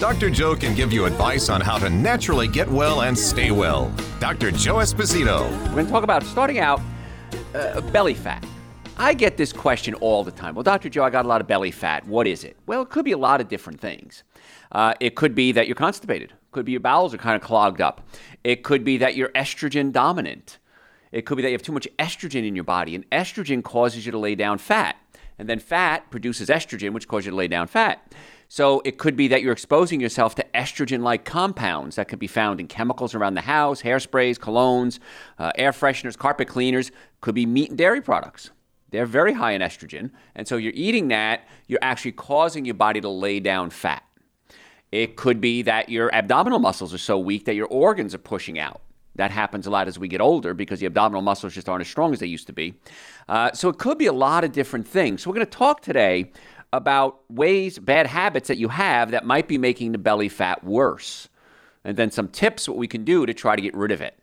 Dr. Joe can give you advice on how to naturally get well and stay well. Dr. Joe Esposito. We're going to talk about starting out uh, belly fat. I get this question all the time. Well, Dr. Joe, I got a lot of belly fat. What is it? Well, it could be a lot of different things. Uh, it could be that you're constipated. It could be your bowels are kind of clogged up. It could be that you're estrogen dominant. It could be that you have too much estrogen in your body, and estrogen causes you to lay down fat. And then fat produces estrogen, which causes you to lay down fat. So it could be that you're exposing yourself to estrogen like compounds that could be found in chemicals around the house, hairsprays, colognes, uh, air fresheners, carpet cleaners, could be meat and dairy products. They're very high in estrogen. And so you're eating that, you're actually causing your body to lay down fat. It could be that your abdominal muscles are so weak that your organs are pushing out. That happens a lot as we get older because the abdominal muscles just aren't as strong as they used to be. Uh, so it could be a lot of different things. So we're going to talk today about ways, bad habits that you have that might be making the belly fat worse. And then some tips what we can do to try to get rid of it.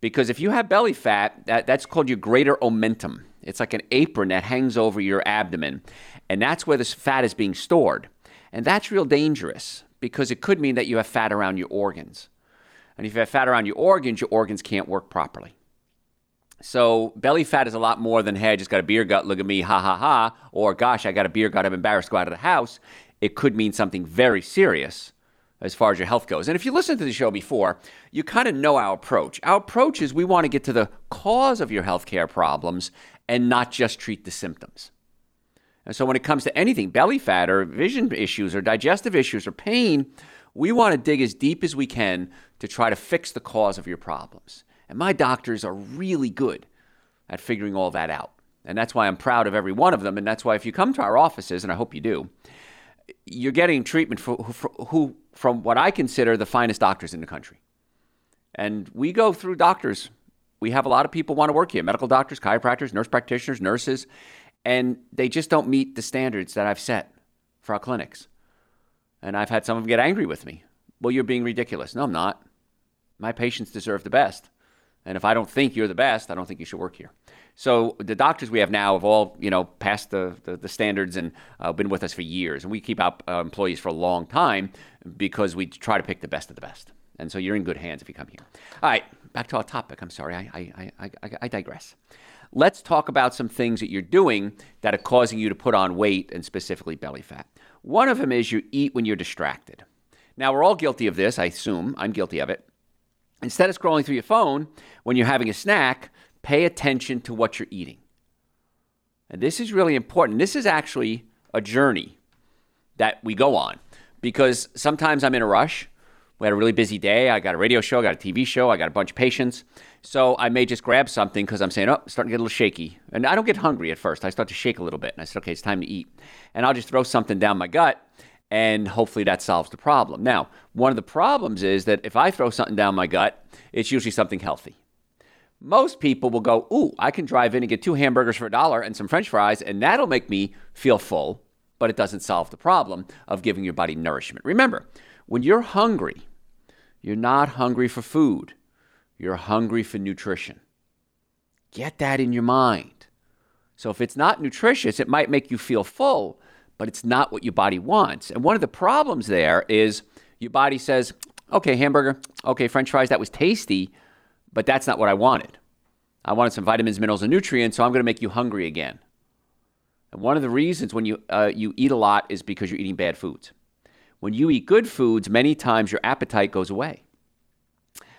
Because if you have belly fat, that, that's called your greater omentum. It's like an apron that hangs over your abdomen. And that's where this fat is being stored. And that's real dangerous because it could mean that you have fat around your organs. And if you have fat around your organs, your organs can't work properly. So belly fat is a lot more than hey, I just got a beer gut, look at me, ha ha ha, or gosh, I got a beer gut, I'm embarrassed go out of the house. It could mean something very serious as far as your health goes. And if you listened to the show before, you kind of know our approach. Our approach is we want to get to the cause of your healthcare problems and not just treat the symptoms. And so when it comes to anything, belly fat or vision issues or digestive issues or pain, we want to dig as deep as we can to try to fix the cause of your problems. And my doctors are really good at figuring all that out. And that's why I'm proud of every one of them. And that's why if you come to our offices, and I hope you do, you're getting treatment for, for who, from what I consider the finest doctors in the country. And we go through doctors. We have a lot of people want to work here medical doctors, chiropractors, nurse practitioners, nurses, and they just don't meet the standards that I've set for our clinics. And I've had some of them get angry with me. Well, you're being ridiculous. No, I'm not. My patients deserve the best. And if I don't think you're the best, I don't think you should work here. So the doctors we have now have all, you know, passed the, the, the standards and uh, been with us for years. And we keep our uh, employees for a long time because we try to pick the best of the best. And so you're in good hands if you come here. All right, back to our topic. I'm sorry, I, I, I, I, I digress. Let's talk about some things that you're doing that are causing you to put on weight and specifically belly fat. One of them is you eat when you're distracted. Now, we're all guilty of this, I assume. I'm guilty of it. Instead of scrolling through your phone when you're having a snack, pay attention to what you're eating. And this is really important. This is actually a journey that we go on because sometimes I'm in a rush. We had a really busy day. I got a radio show, I got a TV show, I got a bunch of patients. So I may just grab something because I'm saying, oh, starting to get a little shaky. And I don't get hungry at first. I start to shake a little bit. And I said, okay, it's time to eat. And I'll just throw something down my gut and hopefully that solves the problem. Now, one of the problems is that if I throw something down my gut, it's usually something healthy. Most people will go, Ooh, I can drive in and get two hamburgers for a dollar and some french fries, and that'll make me feel full, but it doesn't solve the problem of giving your body nourishment. Remember, when you're hungry, you're not hungry for food, you're hungry for nutrition. Get that in your mind. So if it's not nutritious, it might make you feel full, but it's not what your body wants. And one of the problems there is your body says, okay, hamburger, okay, french fries, that was tasty, but that's not what I wanted. I wanted some vitamins, minerals, and nutrients, so I'm going to make you hungry again. And one of the reasons when you, uh, you eat a lot is because you're eating bad foods. When you eat good foods, many times your appetite goes away.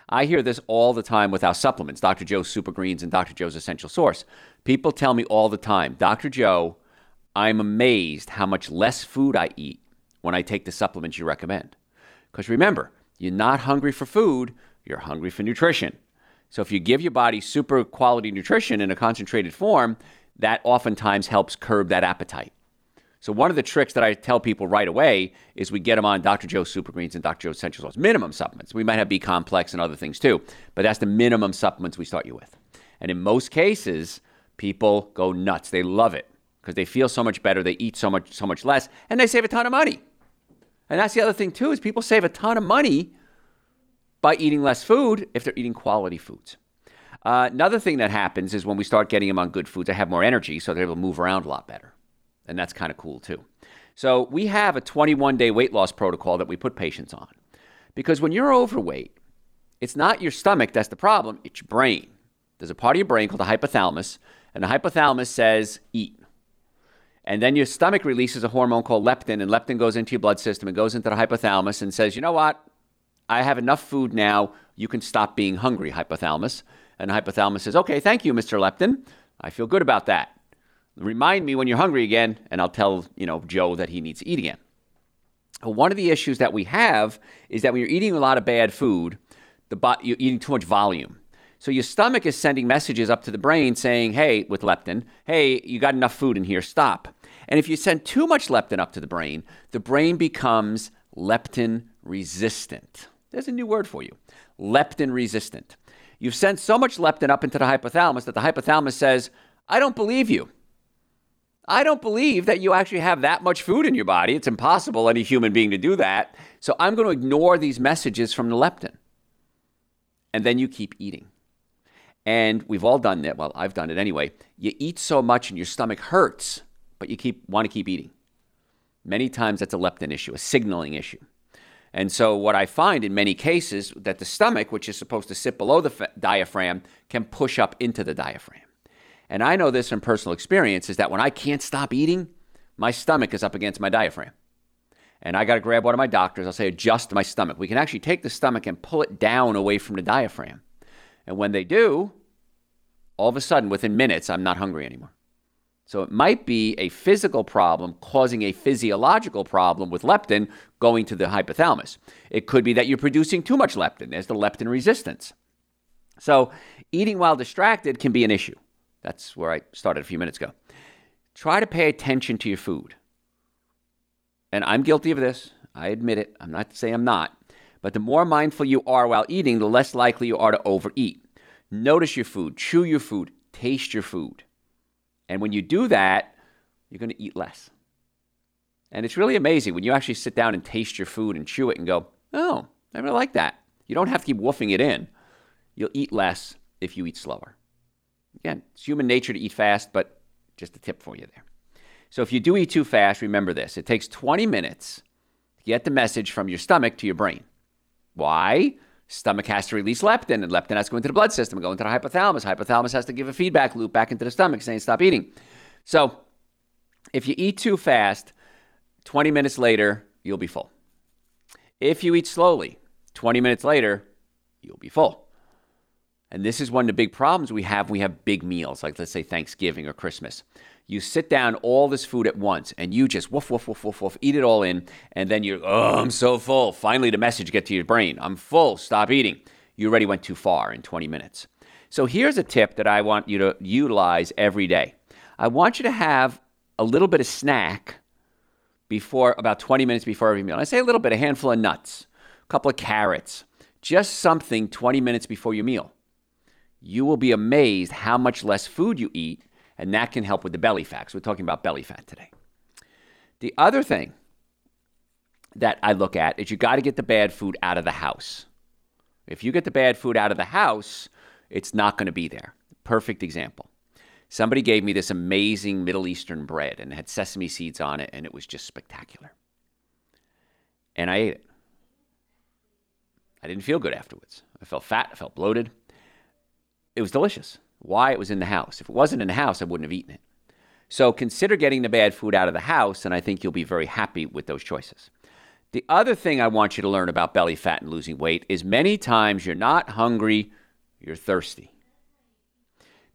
I hear this all the time with our supplements, Dr. Joe's Super Greens and Dr. Joe's Essential Source. People tell me all the time, Dr. Joe, I'm amazed how much less food I eat when I take the supplements you recommend. Because remember, you're not hungry for food, you're hungry for nutrition. So if you give your body super quality nutrition in a concentrated form, that oftentimes helps curb that appetite. So one of the tricks that I tell people right away is we get them on Dr. Joe's Super Greens and Dr. Joe's Essential Oils, minimum supplements. We might have B complex and other things too, but that's the minimum supplements we start you with. And in most cases, people go nuts. They love it because they feel so much better, they eat so much so much less, and they save a ton of money. And that's the other thing too is people save a ton of money by eating less food if they're eating quality foods. Uh, another thing that happens is when we start getting them on good foods, they have more energy, so they're able to move around a lot better. And that's kind of cool too. So we have a 21 day weight loss protocol that we put patients on. Because when you're overweight, it's not your stomach that's the problem, it's your brain. There's a part of your brain called the hypothalamus, and the hypothalamus says eat. And then your stomach releases a hormone called leptin, and leptin goes into your blood system and goes into the hypothalamus and says, you know what? I have enough food now. You can stop being hungry, hypothalamus. And hypothalamus says, okay, thank you, Mr. Leptin. I feel good about that. Remind me when you're hungry again, and I'll tell you know Joe that he needs to eat again. One of the issues that we have is that when you're eating a lot of bad food, the bo- you're eating too much volume. So your stomach is sending messages up to the brain saying, "Hey, with leptin, hey, you got enough food in here. Stop." And if you send too much leptin up to the brain, the brain becomes leptin resistant. There's a new word for you leptin resistant. You've sent so much leptin up into the hypothalamus that the hypothalamus says, I don't believe you. I don't believe that you actually have that much food in your body. It's impossible any human being to do that. So I'm going to ignore these messages from the leptin. And then you keep eating. And we've all done that. Well, I've done it anyway. You eat so much and your stomach hurts, but you keep want to keep eating. Many times that's a leptin issue, a signaling issue. And so, what I find in many cases that the stomach, which is supposed to sit below the f- diaphragm, can push up into the diaphragm. And I know this from personal experience is that when I can't stop eating, my stomach is up against my diaphragm. And I got to grab one of my doctors. I'll say, adjust my stomach. We can actually take the stomach and pull it down away from the diaphragm. And when they do, all of a sudden, within minutes, I'm not hungry anymore. So it might be a physical problem causing a physiological problem with leptin going to the hypothalamus. It could be that you're producing too much leptin. There's the leptin resistance. So eating while distracted can be an issue. That's where I started a few minutes ago. Try to pay attention to your food. And I'm guilty of this. I admit it. I'm not saying I'm not. But the more mindful you are while eating, the less likely you are to overeat. Notice your food, chew your food, taste your food. And when you do that, you're going to eat less. And it's really amazing when you actually sit down and taste your food and chew it and go, oh, I really like that. You don't have to keep woofing it in. You'll eat less if you eat slower. Again, it's human nature to eat fast, but just a tip for you there. So if you do eat too fast, remember this it takes 20 minutes to get the message from your stomach to your brain. Why? Stomach has to release leptin, and leptin has to go into the blood system and go into the hypothalamus. Hypothalamus has to give a feedback loop back into the stomach saying, stop eating. So if you eat too fast, 20 minutes later, you'll be full. If you eat slowly, 20 minutes later, you'll be full. And this is one of the big problems we have. We have big meals, like let's say Thanksgiving or Christmas. You sit down all this food at once and you just woof, woof, woof, woof, woof, eat it all in. And then you're, oh, I'm so full. Finally, the message get to your brain. I'm full. Stop eating. You already went too far in 20 minutes. So here's a tip that I want you to utilize every day. I want you to have a little bit of snack before about 20 minutes before every meal. I say a little bit, a handful of nuts, a couple of carrots, just something 20 minutes before your meal. You will be amazed how much less food you eat and that can help with the belly fat. So we're talking about belly fat today. The other thing that I look at is you got to get the bad food out of the house. If you get the bad food out of the house, it's not going to be there. Perfect example. Somebody gave me this amazing Middle Eastern bread and it had sesame seeds on it, and it was just spectacular. And I ate it. I didn't feel good afterwards. I felt fat, I felt bloated. It was delicious why it was in the house. If it wasn't in the house, I wouldn't have eaten it. So consider getting the bad food out of the house, and I think you'll be very happy with those choices. The other thing I want you to learn about belly fat and losing weight is many times you're not hungry, you're thirsty.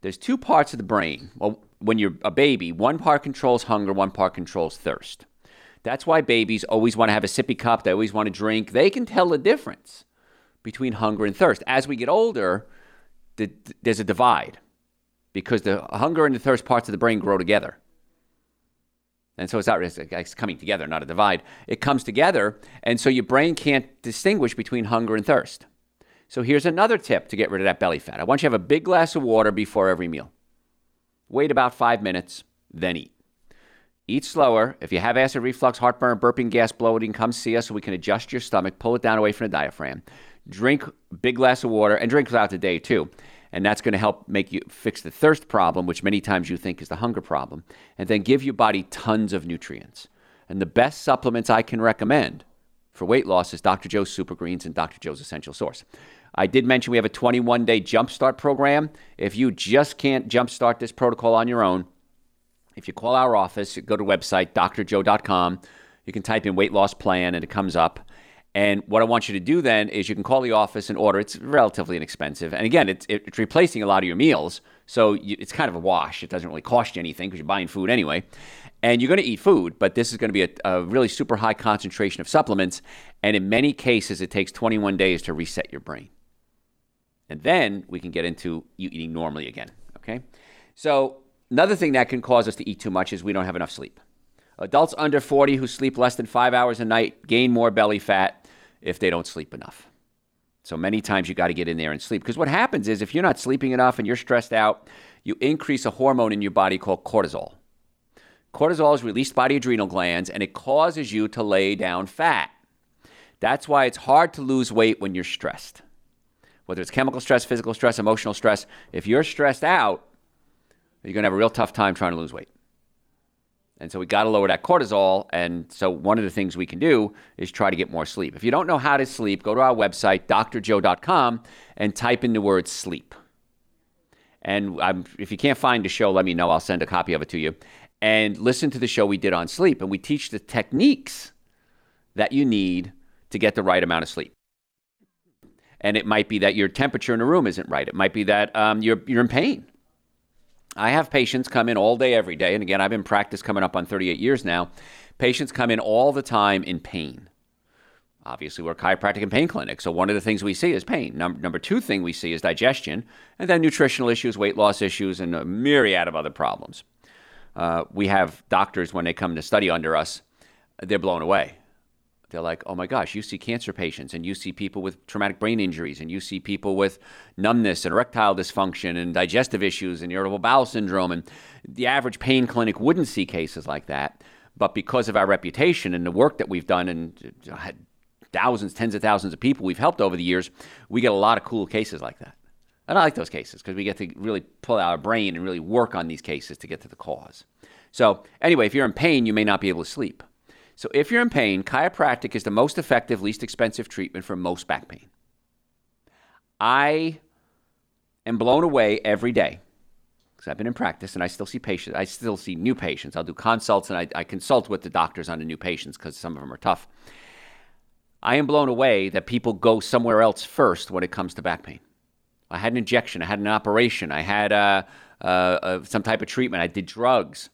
There's two parts of the brain. Well, when you're a baby, one part controls hunger, one part controls thirst. That's why babies always want to have a sippy cup, they always want to drink. They can tell the difference between hunger and thirst. As we get older, the, there's a divide because the hunger and the thirst parts of the brain grow together. And so it's not it's coming together, not a divide. It comes together, and so your brain can't distinguish between hunger and thirst. So here's another tip to get rid of that belly fat. I want you to have a big glass of water before every meal. Wait about five minutes, then eat. Eat slower. If you have acid reflux, heartburn, burping, gas, bloating, come see us so we can adjust your stomach, pull it down away from the diaphragm. Drink big glass of water and drink throughout the day too. And that's going to help make you fix the thirst problem, which many times you think is the hunger problem, and then give your body tons of nutrients. And the best supplements I can recommend for weight loss is Dr. Joe's Super Greens and Dr. Joe's Essential Source. I did mention we have a 21 day jumpstart program. If you just can't jumpstart this protocol on your own, if you call our office, go to website drjoe.com, you can type in weight loss plan and it comes up. And what I want you to do then is you can call the office and order. It's relatively inexpensive. And again, it's, it's replacing a lot of your meals. So you, it's kind of a wash. It doesn't really cost you anything because you're buying food anyway. And you're going to eat food, but this is going to be a, a really super high concentration of supplements. And in many cases, it takes 21 days to reset your brain. And then we can get into you eating normally again. Okay? So Another thing that can cause us to eat too much is we don't have enough sleep. Adults under 40 who sleep less than five hours a night gain more belly fat if they don't sleep enough. So many times you got to get in there and sleep. Because what happens is if you're not sleeping enough and you're stressed out, you increase a hormone in your body called cortisol. Cortisol is released by the adrenal glands and it causes you to lay down fat. That's why it's hard to lose weight when you're stressed. Whether it's chemical stress, physical stress, emotional stress, if you're stressed out, you're going to have a real tough time trying to lose weight. And so we got to lower that cortisol. And so one of the things we can do is try to get more sleep. If you don't know how to sleep, go to our website, drjoe.com, and type in the word sleep. And I'm, if you can't find the show, let me know. I'll send a copy of it to you. And listen to the show we did on sleep. And we teach the techniques that you need to get the right amount of sleep. And it might be that your temperature in a room isn't right. It might be that um, you're, you're in pain. I have patients come in all day, every day. And again, I've been practice coming up on 38 years now. Patients come in all the time in pain. Obviously, we're a chiropractic and pain clinic. So, one of the things we see is pain. Number, number two thing we see is digestion, and then nutritional issues, weight loss issues, and a myriad of other problems. Uh, we have doctors, when they come to study under us, they're blown away they're like, oh my gosh, you see cancer patients and you see people with traumatic brain injuries and you see people with numbness and erectile dysfunction and digestive issues and irritable bowel syndrome. And the average pain clinic wouldn't see cases like that. But because of our reputation and the work that we've done and uh, had thousands, tens of thousands of people we've helped over the years, we get a lot of cool cases like that. And I like those cases because we get to really pull out our brain and really work on these cases to get to the cause. So, anyway, if you're in pain, you may not be able to sleep. So if you're in pain, chiropractic is the most effective, least expensive treatment for most back pain. I am blown away every day because I've been in practice and I still see patients. I still see new patients. I'll do consults and I, I consult with the doctors on the new patients because some of them are tough. I am blown away that people go somewhere else first when it comes to back pain. I had an injection, I had an operation, I had uh, uh, uh, some type of treatment, I did drugs.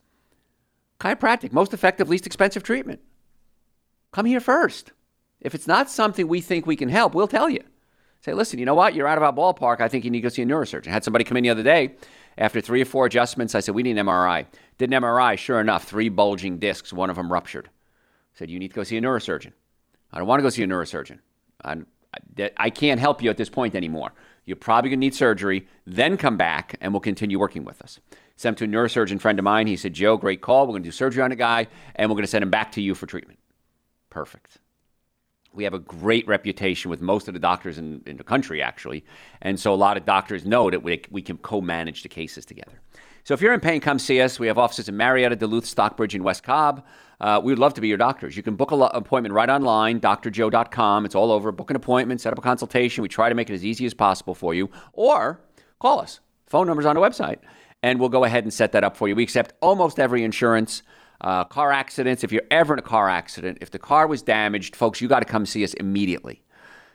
Chiropractic, most effective, least expensive treatment come here first. If it's not something we think we can help, we'll tell you. Say, listen, you know what? You're out of our ballpark. I think you need to go see a neurosurgeon. I had somebody come in the other day after three or four adjustments. I said, we need an MRI. Did an MRI. Sure enough, three bulging discs, one of them ruptured. I said, you need to go see a neurosurgeon. I don't want to go see a neurosurgeon. I, I can't help you at this point anymore. You're probably going to need surgery, then come back and we'll continue working with us. Sent to a neurosurgeon friend of mine. He said, Joe, great call. We're going to do surgery on a guy and we're going to send him back to you for treatment perfect. We have a great reputation with most of the doctors in, in the country, actually. And so a lot of doctors know that we, we can co manage the cases together. So if you're in pain, come see us. We have offices in Marietta, Duluth, Stockbridge, and West Cobb. Uh, we would love to be your doctors. You can book an appointment right online, drjoe.com. It's all over. Book an appointment, set up a consultation. We try to make it as easy as possible for you. Or call us. Phone number's on the website. And we'll go ahead and set that up for you. We accept almost every insurance. Uh, car accidents, if you're ever in a car accident, if the car was damaged, folks, you got to come see us immediately.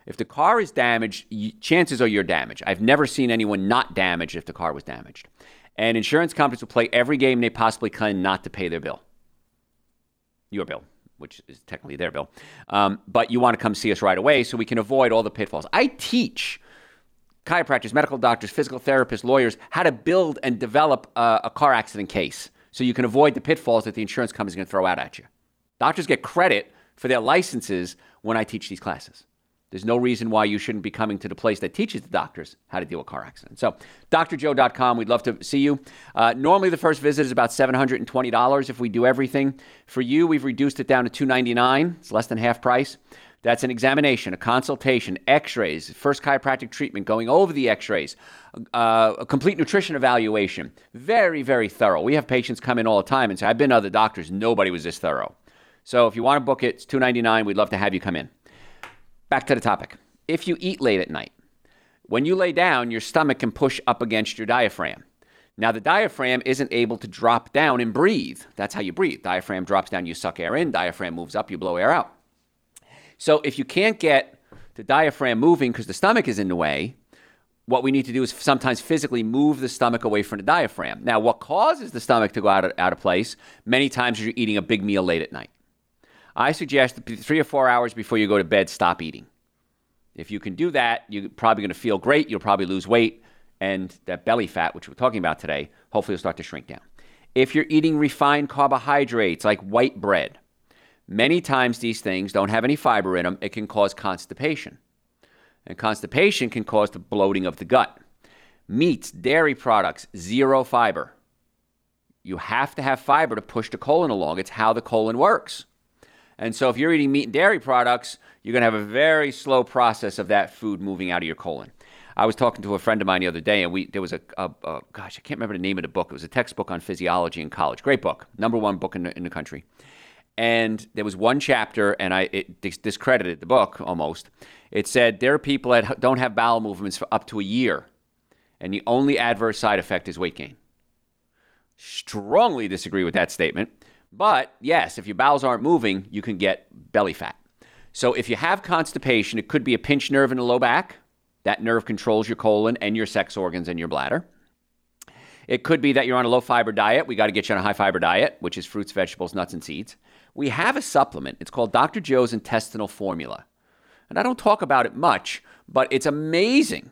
If the car is damaged, chances are you're damaged. I've never seen anyone not damaged if the car was damaged. And insurance companies will play every game they possibly can not to pay their bill. Your bill, which is technically their bill. Um, but you want to come see us right away so we can avoid all the pitfalls. I teach chiropractors, medical doctors, physical therapists, lawyers how to build and develop a, a car accident case so you can avoid the pitfalls that the insurance company is going to throw out at you. Doctors get credit for their licenses when I teach these classes. There's no reason why you shouldn't be coming to the place that teaches the doctors how to deal with car accidents. So, drjoe.com, we'd love to see you. Uh, normally, the first visit is about $720 if we do everything. For you, we've reduced it down to 299. It's less than half price. That's an examination, a consultation, x rays, first chiropractic treatment, going over the x rays, uh, a complete nutrition evaluation. Very, very thorough. We have patients come in all the time and say, I've been to other doctors, nobody was this thorough. So if you want to book it, it's 299. We'd love to have you come in. Back to the topic. If you eat late at night, when you lay down, your stomach can push up against your diaphragm. Now, the diaphragm isn't able to drop down and breathe. That's how you breathe. Diaphragm drops down, you suck air in, diaphragm moves up, you blow air out. So, if you can't get the diaphragm moving because the stomach is in the way, what we need to do is sometimes physically move the stomach away from the diaphragm. Now, what causes the stomach to go out of, out of place many times you're eating a big meal late at night. I suggest three or four hours before you go to bed, stop eating. If you can do that, you're probably going to feel great. You'll probably lose weight. And that belly fat, which we're talking about today, hopefully will start to shrink down. If you're eating refined carbohydrates like white bread, many times these things don't have any fiber in them. It can cause constipation. And constipation can cause the bloating of the gut. Meats, dairy products, zero fiber. You have to have fiber to push the colon along. It's how the colon works. And so if you're eating meat and dairy products, you're going to have a very slow process of that food moving out of your colon. I was talking to a friend of mine the other day, and we there was a, a, a, gosh, I can't remember the name of the book. It was a textbook on physiology in college. Great book, number one book in the, in the country. And there was one chapter, and I it discredited the book almost. It said there are people that don't have bowel movements for up to a year, and the only adverse side effect is weight gain. Strongly disagree with that statement. But yes, if your bowels aren't moving, you can get belly fat. So if you have constipation, it could be a pinched nerve in the low back. That nerve controls your colon and your sex organs and your bladder. It could be that you're on a low fiber diet. We got to get you on a high fiber diet, which is fruits, vegetables, nuts, and seeds. We have a supplement. It's called Dr. Joe's Intestinal Formula. And I don't talk about it much, but it's amazing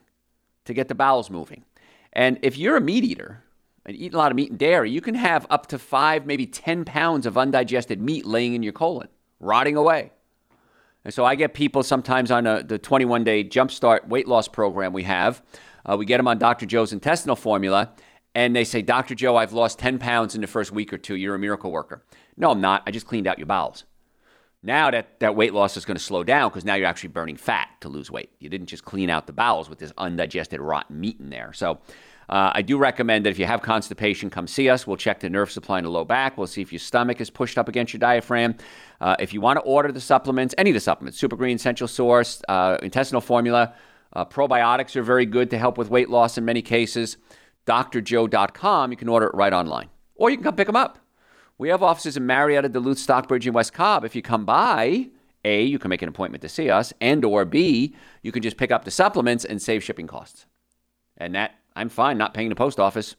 to get the bowels moving. And if you're a meat eater, and eating a lot of meat and dairy, you can have up to five, maybe 10 pounds of undigested meat laying in your colon, rotting away. And so I get people sometimes on a, the 21 day jumpstart weight loss program we have. Uh, we get them on Dr. Joe's intestinal formula, and they say, Dr. Joe, I've lost 10 pounds in the first week or two. You're a miracle worker. No, I'm not. I just cleaned out your bowels. Now that, that weight loss is going to slow down because now you're actually burning fat to lose weight. You didn't just clean out the bowels with this undigested rotten meat in there. So uh, I do recommend that if you have constipation, come see us. We'll check the nerve supply in the low back. We'll see if your stomach is pushed up against your diaphragm. Uh, if you want to order the supplements, any of the supplements, Super Green, Essential Source, uh, Intestinal Formula, uh, probiotics are very good to help with weight loss in many cases. drjoe.com, you can order it right online. Or you can come pick them up. We have offices in Marietta, Duluth, Stockbridge, and West Cobb. If you come by, A, you can make an appointment to see us, and or B, you can just pick up the supplements and save shipping costs. And that I'm fine not paying the post office.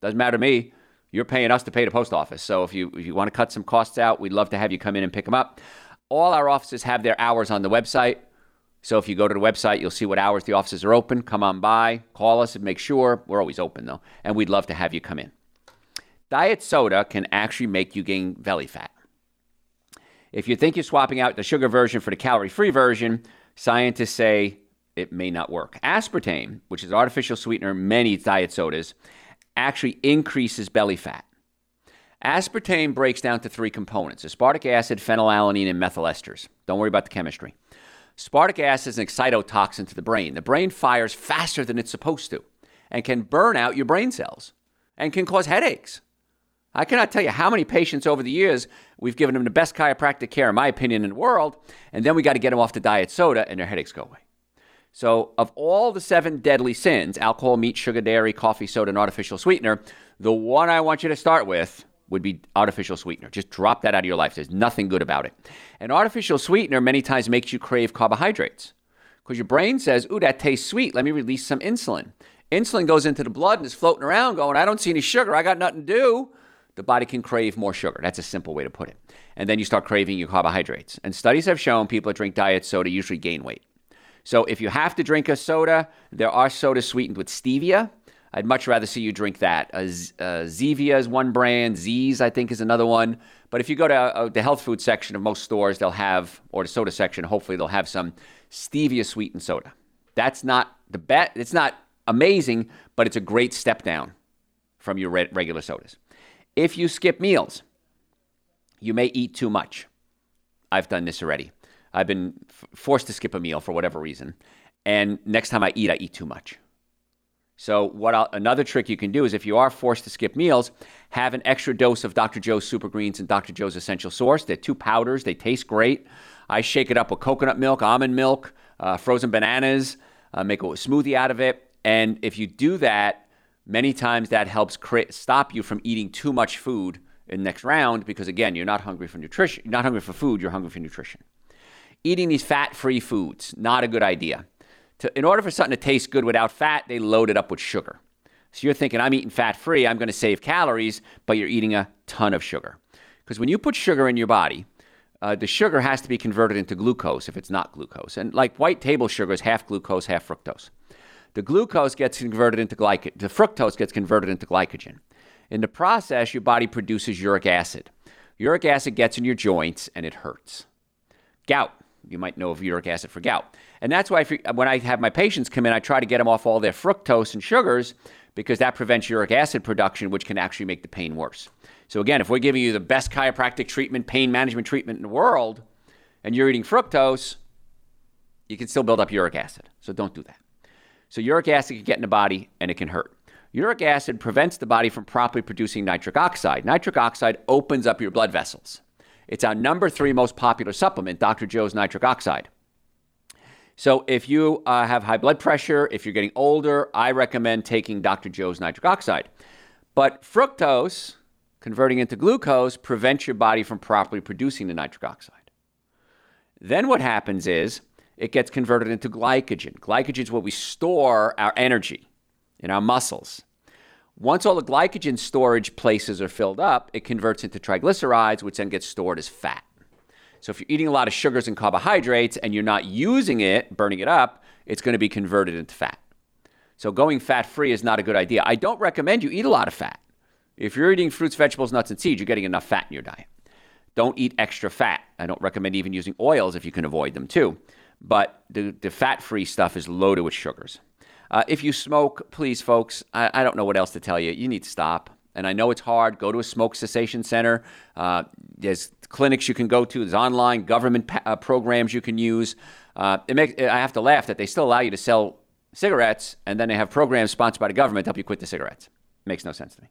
Doesn't matter to me. You're paying us to pay the post office. So if you if you want to cut some costs out, we'd love to have you come in and pick them up. All our offices have their hours on the website. So if you go to the website, you'll see what hours the offices are open. Come on by, call us and make sure. We're always open though, and we'd love to have you come in. Diet soda can actually make you gain belly fat. If you think you're swapping out the sugar version for the calorie free version, scientists say it may not work. Aspartame, which is artificial sweetener in many diet sodas, actually increases belly fat. Aspartame breaks down to three components aspartic acid, phenylalanine, and methyl esters. Don't worry about the chemistry. Aspartic acid is an excitotoxin to the brain. The brain fires faster than it's supposed to and can burn out your brain cells and can cause headaches. I cannot tell you how many patients over the years we've given them the best chiropractic care, in my opinion, in the world, and then we got to get them off the diet soda and their headaches go away. So, of all the seven deadly sins alcohol, meat, sugar, dairy, coffee, soda, and artificial sweetener the one I want you to start with would be artificial sweetener. Just drop that out of your life. There's nothing good about it. And artificial sweetener many times makes you crave carbohydrates because your brain says, Ooh, that tastes sweet. Let me release some insulin. Insulin goes into the blood and is floating around going, I don't see any sugar. I got nothing to do. The body can crave more sugar. That's a simple way to put it. And then you start craving your carbohydrates. And studies have shown people that drink diet soda usually gain weight. So if you have to drink a soda, there are sodas sweetened with stevia. I'd much rather see you drink that. Uh, Zevia is one brand. Z's, I think, is another one. But if you go to uh, the health food section of most stores, they'll have, or the soda section, hopefully they'll have some stevia sweetened soda. That's not the bet. It's not amazing, but it's a great step down from your re- regular sodas. If you skip meals, you may eat too much. I've done this already. I've been f- forced to skip a meal for whatever reason. And next time I eat, I eat too much. So, what I'll, another trick you can do is if you are forced to skip meals, have an extra dose of Dr. Joe's Super Greens and Dr. Joe's Essential Source. They're two powders, they taste great. I shake it up with coconut milk, almond milk, uh, frozen bananas, uh, make a smoothie out of it. And if you do that, many times that helps cre- stop you from eating too much food in the next round because, again, you're not hungry for nutrition. You're not hungry for food, you're hungry for nutrition. Eating these fat free foods, not a good idea to, in order for something to taste good without fat, they load it up with sugar. So you're thinking, I'm eating fat free, I'm going to save calories, but you're eating a ton of sugar. Because when you put sugar in your body, uh, the sugar has to be converted into glucose if it's not glucose. And like white table sugar is half glucose, half fructose. The glucose gets converted into glycogen, the fructose gets converted into glycogen. In the process, your body produces uric acid. Uric acid gets in your joints and it hurts. Gout. You might know of uric acid for gout. And that's why when I have my patients come in, I try to get them off all their fructose and sugars because that prevents uric acid production, which can actually make the pain worse. So, again, if we're giving you the best chiropractic treatment, pain management treatment in the world, and you're eating fructose, you can still build up uric acid. So, don't do that. So, uric acid can get in the body and it can hurt. Uric acid prevents the body from properly producing nitric oxide. Nitric oxide opens up your blood vessels. It's our number three most popular supplement, Dr. Joe's nitric oxide. So, if you uh, have high blood pressure, if you're getting older, I recommend taking Dr. Joe's nitric oxide. But fructose, converting into glucose, prevents your body from properly producing the nitric oxide. Then what happens is it gets converted into glycogen. Glycogen is what we store our energy in our muscles. Once all the glycogen storage places are filled up, it converts into triglycerides, which then gets stored as fat. So if you're eating a lot of sugars and carbohydrates and you're not using it, burning it up, it's going to be converted into fat. So going fat free is not a good idea. I don't recommend you eat a lot of fat. If you're eating fruits, vegetables, nuts, and seeds, you're getting enough fat in your diet. Don't eat extra fat. I don't recommend even using oils if you can avoid them too. But the, the fat free stuff is loaded with sugars. Uh, if you smoke, please, folks, I, I, don't know what else to tell you. You need to stop. And I know it's hard. Go to a smoke cessation center. Uh, there's clinics you can go to. There's online government pa- uh, programs you can use. Uh, it makes, I have to laugh that they still allow you to sell cigarettes, and then they have programs sponsored by the government to help you quit the cigarettes. Makes no sense to me.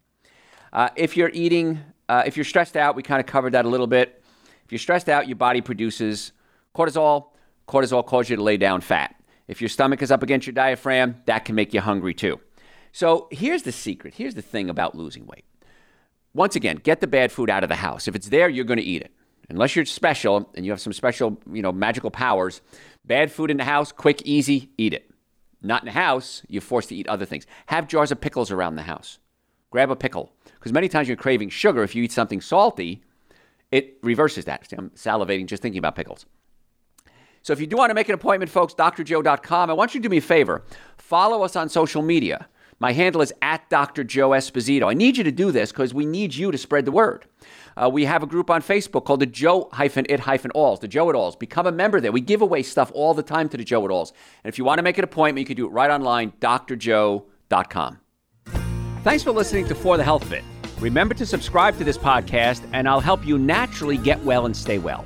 Uh, if you're eating, uh, if you're stressed out, we kind of covered that a little bit. If you're stressed out, your body produces cortisol. Cortisol causes you to lay down fat. If your stomach is up against your diaphragm, that can make you hungry too. So here's the secret. Here's the thing about losing weight. Once again, get the bad food out of the house. If it's there, you're going to eat it. Unless you're special and you have some special, you know, magical powers, bad food in the house, quick, easy, eat it. Not in the house, you're forced to eat other things. Have jars of pickles around the house. Grab a pickle. Because many times you're craving sugar. If you eat something salty, it reverses that. See, I'm salivating just thinking about pickles. So if you do want to make an appointment, folks, drjoe.com. I want you to do me a favor. Follow us on social media. My handle is at Dr. Joe Esposito. I need you to do this because we need you to spread the word. Uh, we have a group on Facebook called the Joe hyphen It hyphen Alls, the Joe It Alls. Become a member there. We give away stuff all the time to the Joe It Alls. And if you want to make an appointment, you can do it right online, drjoe.com. Thanks for listening to For the Health of It. Remember to subscribe to this podcast, and I'll help you naturally get well and stay well.